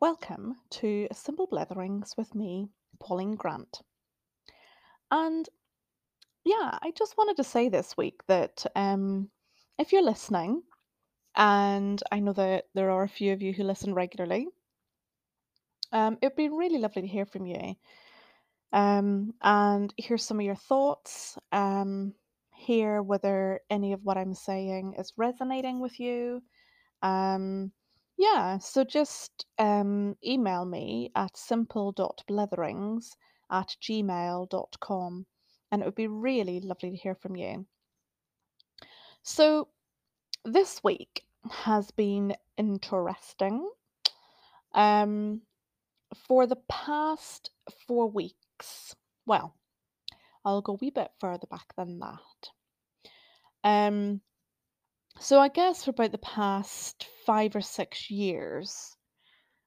welcome to Simple Bletherings with me, Pauline Grant. And yeah, I just wanted to say this week that um, if you're listening, and I know that there are a few of you who listen regularly, um, it'd be really lovely to hear from you um, and hear some of your thoughts, um, hear whether any of what I'm saying is resonating with you Um, yeah, so just um, email me at simple.bletherings at gmail.com and it would be really lovely to hear from you. So this week has been interesting. Um, for the past four weeks, well, I'll go a wee bit further back than that. Um, so I guess for about the past five or six years,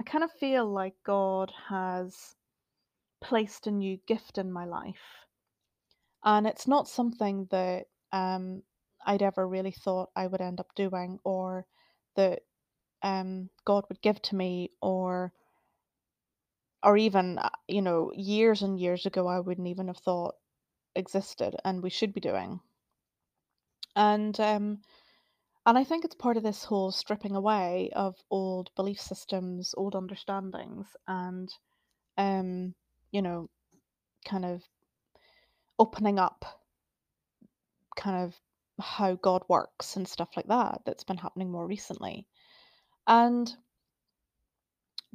I kind of feel like God has placed a new gift in my life. And it's not something that um, I'd ever really thought I would end up doing or that um, God would give to me or or even uh, you know years and years ago I wouldn't even have thought existed and we should be doing. And um, and I think it's part of this whole stripping away of old belief systems, old understandings, and um, you know, kind of opening up kind of how God works and stuff like that that's been happening more recently. And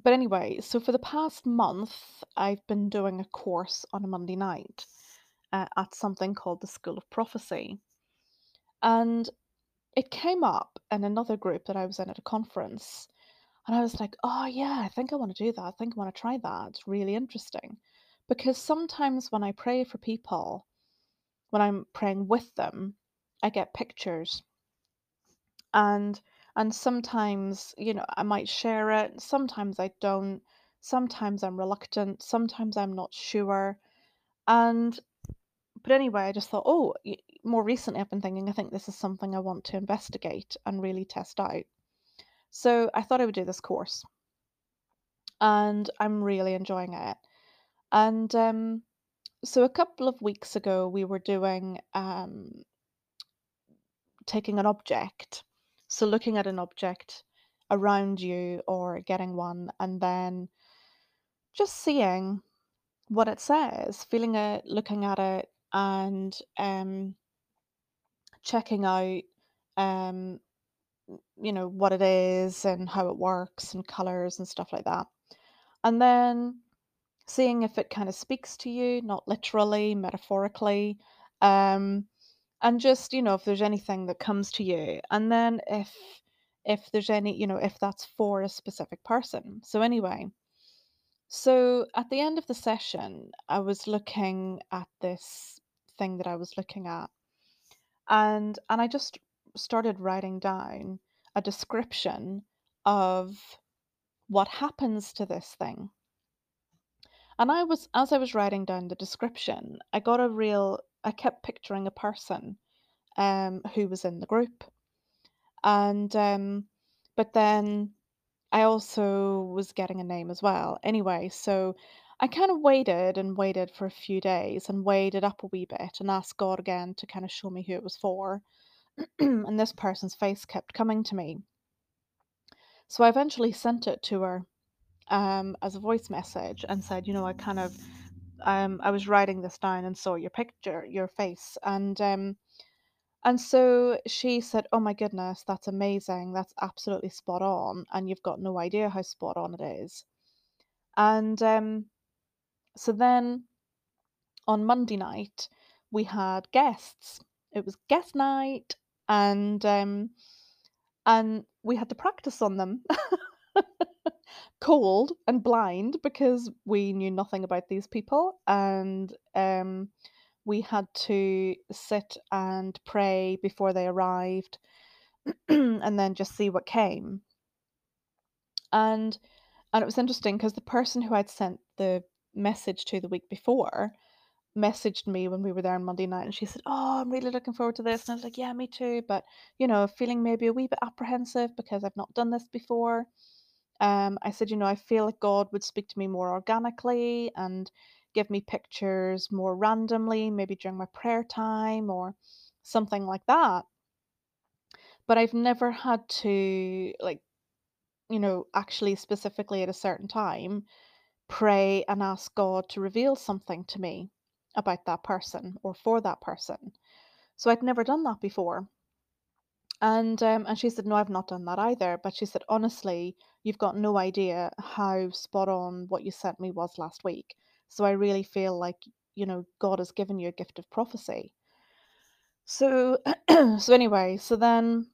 but anyway, so for the past month, I've been doing a course on a Monday night uh, at something called the School of Prophecy. And it came up in another group that I was in at a conference. And I was like, oh, yeah, I think I want to do that. I think I want to try that. It's really interesting. Because sometimes when I pray for people, when I'm praying with them, I get pictures and and sometimes you know I might share it sometimes I don't sometimes I'm reluctant sometimes I'm not sure and but anyway I just thought oh more recently I've been thinking I think this is something I want to investigate and really test out. So I thought I would do this course. And I'm really enjoying it. And um so a couple of weeks ago we were doing um taking an object. So looking at an object around you or getting one and then just seeing what it says, feeling it, looking at it and um checking out um you know what it is and how it works and colors and stuff like that. And then seeing if it kind of speaks to you, not literally, metaphorically. Um and just you know if there's anything that comes to you and then if if there's any you know if that's for a specific person so anyway so at the end of the session i was looking at this thing that i was looking at and and i just started writing down a description of what happens to this thing and i was as i was writing down the description i got a real i kept picturing a person um who was in the group And um, but then I also was getting a name as well. Anyway, so I kind of waited and waited for a few days and waited up a wee bit and asked God again to kind of show me who it was for. and this person's face kept coming to me. So I eventually sent it to her um, as a voice message and said, you know, I kind of um, I was writing this down and saw your picture, your face, and um, And so she said, "Oh my goodness, that's amazing. That's absolutely spot on, and you've got no idea how spot on it is." And um, so then on Monday night we had guests. It was guest night, and um, and we had to practice on them, cold and blind because we knew nothing about these people, and um, we had to sit and pray before they arrived and then just see what came. And and it was interesting because the person who I'd sent the message to the week before messaged me when we were there on Monday night and she said, Oh, I'm really looking forward to this. And I was like, Yeah, me too. But, you know, feeling maybe a wee bit apprehensive because I've not done this before. Um, I said, you know, I feel like God would speak to me more organically and give me pictures more randomly, maybe during my prayer time or something like that. But I've never had to, like, you know, actually specifically at a certain time pray and ask God to reveal something to me about that person or for that person. So I'd never done that before. And um, and she said, no, I've not done that either. But she said, honestly, you've got no idea how spot on what you sent me was last week. So I really feel like, you know, God has given you a gift of prophecy. So so anyway, so then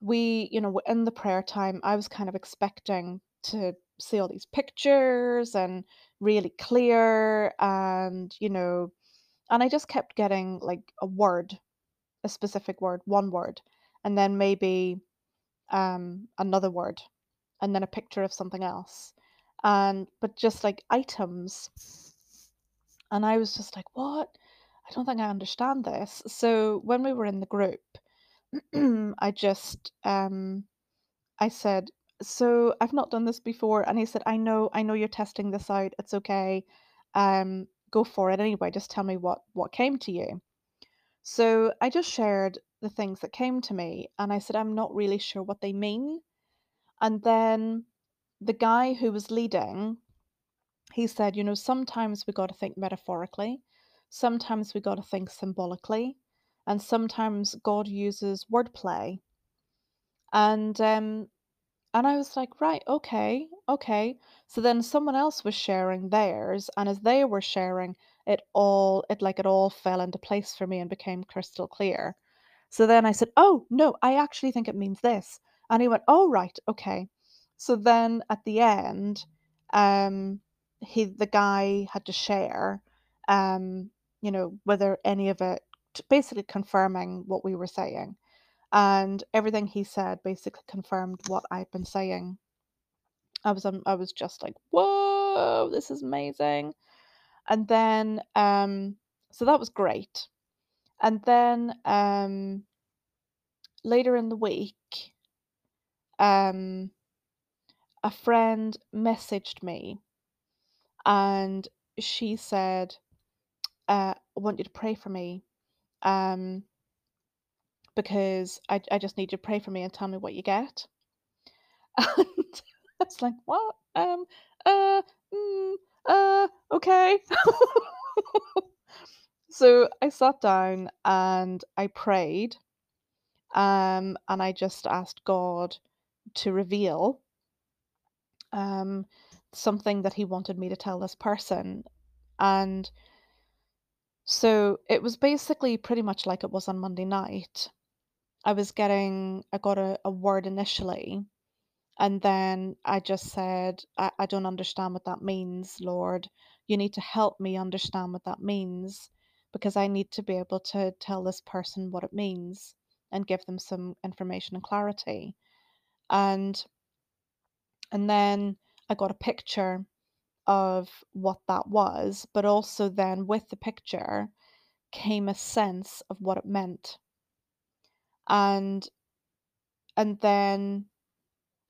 we, you know, in the prayer time, I was kind of expecting to see all these pictures and really clear and, you know, and I just kept getting like a word, a specific word, one word, and then maybe um another word and then a picture of something else. And but just like items. And I was just like, what? I don't think I understand this. So when we were in the group, I just um I said, "So I've not done this before." And he said, "I know, I know you're testing this out. It's okay. Um, go for it anyway. Just tell me what what came to you." So I just shared the things that came to me, and I said, "I'm not really sure what they mean." And then the guy who was leading, he said, "You know, sometimes we got to think metaphorically, sometimes we got to think symbolically, and sometimes God uses wordplay." And um, And I was like, right, okay, okay. So then someone else was sharing theirs, and as they were sharing, it all it like it all fell into place for me and became crystal clear. So then I said, "Oh, no, I actually think it means this." And he went, "Oh, right, okay." So then at the end, um, he the guy had to share, um, you know, whether any of it, basically confirming what we were saying. And everything he said basically confirmed what I'd been saying. I was um, I was just like, "Whoa, this is amazing." And then um so that was great. And then um later in the week, um a friend messaged me and she said, uh, I want you to pray for me. Um because I, I just need you to pray for me and tell me what you get. And I was like, "What? Um, uh, mm, uh, okay." So I sat down and I prayed, um, and I just asked God to reveal um, something that He wanted me to tell this person. And so it was basically pretty much like it was on Monday night. I was getting, I got a, a word initially, And then I just said, I, I don't understand what that means, Lord. You need to help me understand what that means because I need to be able to tell this person what it means and give them some information and clarity. And and then I got a picture of what that was, but also then with the picture came a sense of what it meant. And and then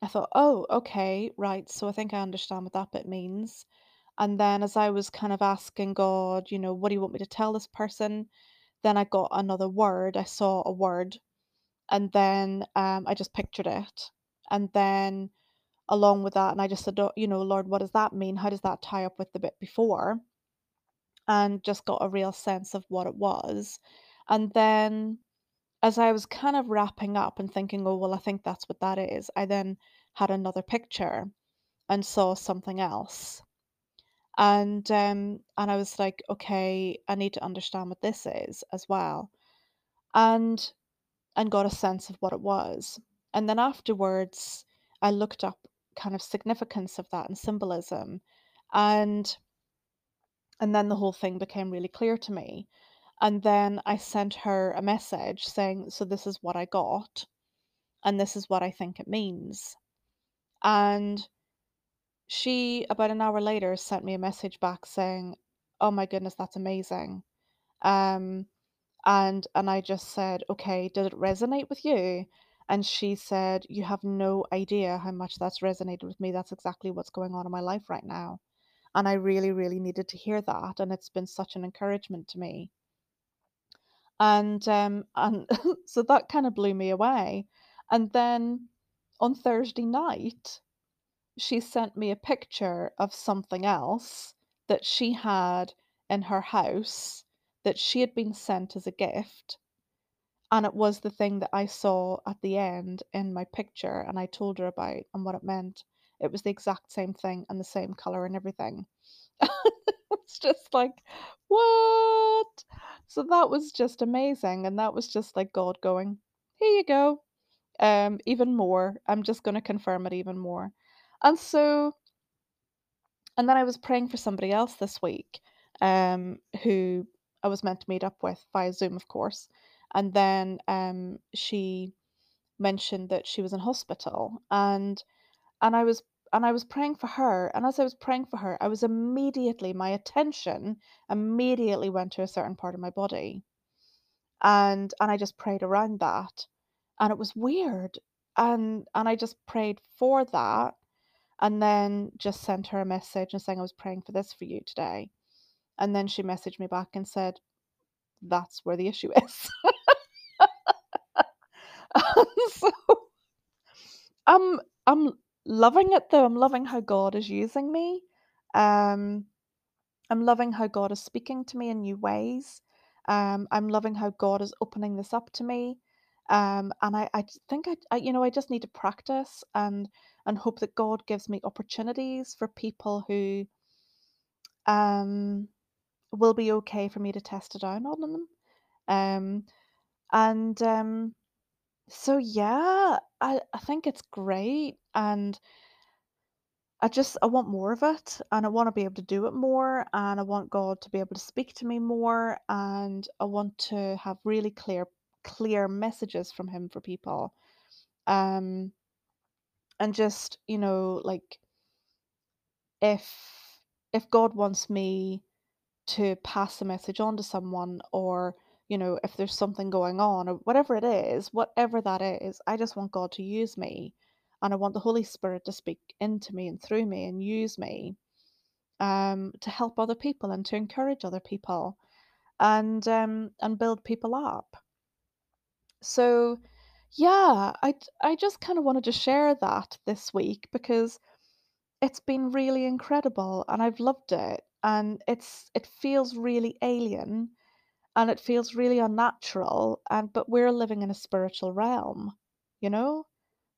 I thought, "Oh, okay, right, so I think I understand what that bit means." And then as I was kind of asking God, you know, "What do you want me to tell this person?" Then I got another word. I saw a word, and then um, I just pictured it. And then along with that, and I just said, "Oh, you know, Lord, what does that mean? How does that tie up with the bit before?" And just got a real sense of what it was. And then as I was kind of wrapping up and thinking, "Oh, well, I think that's what that is," I then had another picture and saw something else. And um and I was like, okay, I need to understand what this is as well. And and got a sense of what it was. And then afterwards I looked up kind of significance of that and symbolism. And and then the whole thing became really clear to me. And then I sent her a message saying, so this is what I got and this is what I think it means. And She, about an hour later, sent me a message back saying, "Oh my goodness, that's amazing." Um, and and I just said, "Okay, did it resonate with you?" And she said, You have no idea how much that's resonated with me. That's exactly what's going on in my life right now. And I really, really needed to hear that. And it's been such an encouragement to me. And um, and so that kind of blew me away. And then on Thursday night, she sent me a picture of something else that she had in her house that she had been sent as a gift. And it was the thing that I saw at the end in my picture and I told her about and what it meant. It was the exact same thing and the same color and everything. It's just like, what? So that was just amazing. And that was just like God going, here you go. Um, even more. I'm just going to confirm it even more. And so, and then I was praying for somebody else this week, um, who I was meant to meet up with via Zoom, of course. And then um, she mentioned that she was in hospital, and and I was and I was praying for her. And as I was praying for her, I was immediately my attention immediately went to a certain part of my body, and and I just prayed around that, and it was weird, and and I just prayed for that and then just sent her a message and saying I was praying for this for you today. And then she messaged me back and said, That's where the issue is. so I'm I'm loving it though. I'm loving how God is using me. Um I'm loving how God is speaking to me in new ways. Um I'm loving how God is opening this up to me. Um and I, I think I, I you know I just need to practice and and hope that God gives me opportunities for people who um will be okay for me to test it down on them. Um, and um, so yeah, I, I think it's great, and I just I want more of it, and I want to be able to do it more, and I want God to be able to speak to me more, and I want to have really clear clear messages from Him for people. Um, and just you know like if if God wants me to pass a message on to someone or you know if there's something going on or whatever it is whatever that is i just want god to use me and i want the holy spirit to speak into me and through me and use me um, to help other people and to encourage other people and um, and build people up. So yeah i i just kind of wanted to share that this week because it's been really incredible and i've loved it and it's it feels really alien and it feels really unnatural and but we're living in a spiritual realm you know?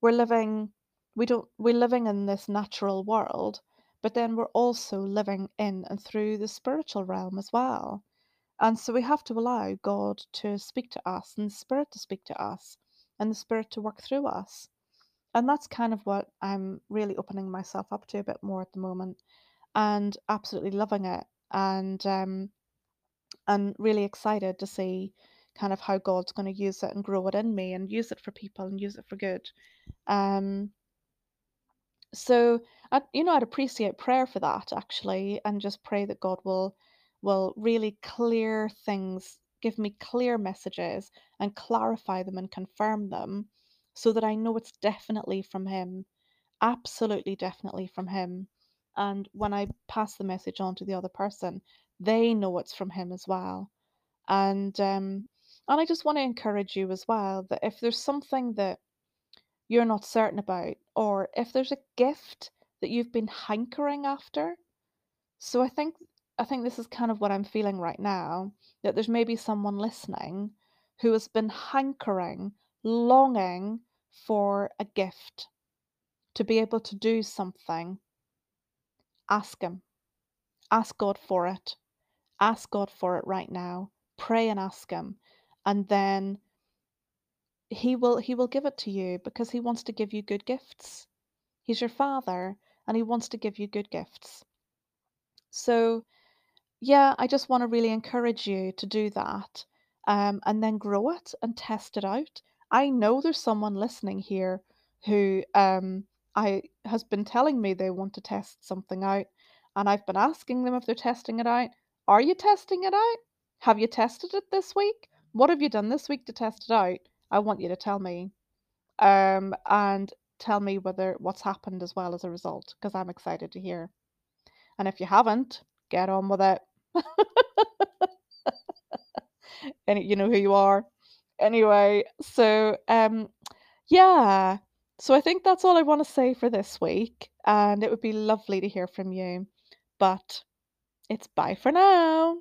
We're living we don't we're living in this natural world but then we're also living in and through the spiritual realm as well. And so we have to allow god to speak to us and the spirit to speak to us and the spirit to work through us. And that's kind of what i'm really opening myself up to a bit more at the moment and absolutely loving it. And um and really excited to see kind of how God's going to use it and grow it in me and use it for people and use it for good. Um, so I, you know, I'd appreciate prayer for that actually, and just pray that God will will really clear things, give me clear messages and clarify them and confirm them, so that I know it's definitely from Him, absolutely definitely from Him. And when I pass the message on to the other person, they know it's from Him as well and um, and I just want to encourage you as well that if there's something that you're not certain about, or if there's a gift that you've been hankering after, so I think I think this is kind of what I'm feeling right now, that there's maybe someone listening who has been hankering, longing for a gift to be able to do something. Ask him. Ask God for it. Ask God for it right now. Pray and ask him. And then He will he will give it to you because he wants to give you good gifts. He's your father and he wants to give you good gifts. So, yeah, I just want to really encourage you to do that um, and then grow it and test it out. I know there's someone listening here who um, I has been telling me they want to test something out, and I've been asking them if they're testing it out. Are you testing it out? Have you tested it this week? What have you done this week to test it out? I want you to tell me. um, and tell me whether what's happened as well as a result, because I'm excited to hear. And if you haven't, get on with it. and you know who you are. Anyway, so um, yeah. So I think that's all I want to say for this week, and it would be lovely to hear from you. But it's bye for now.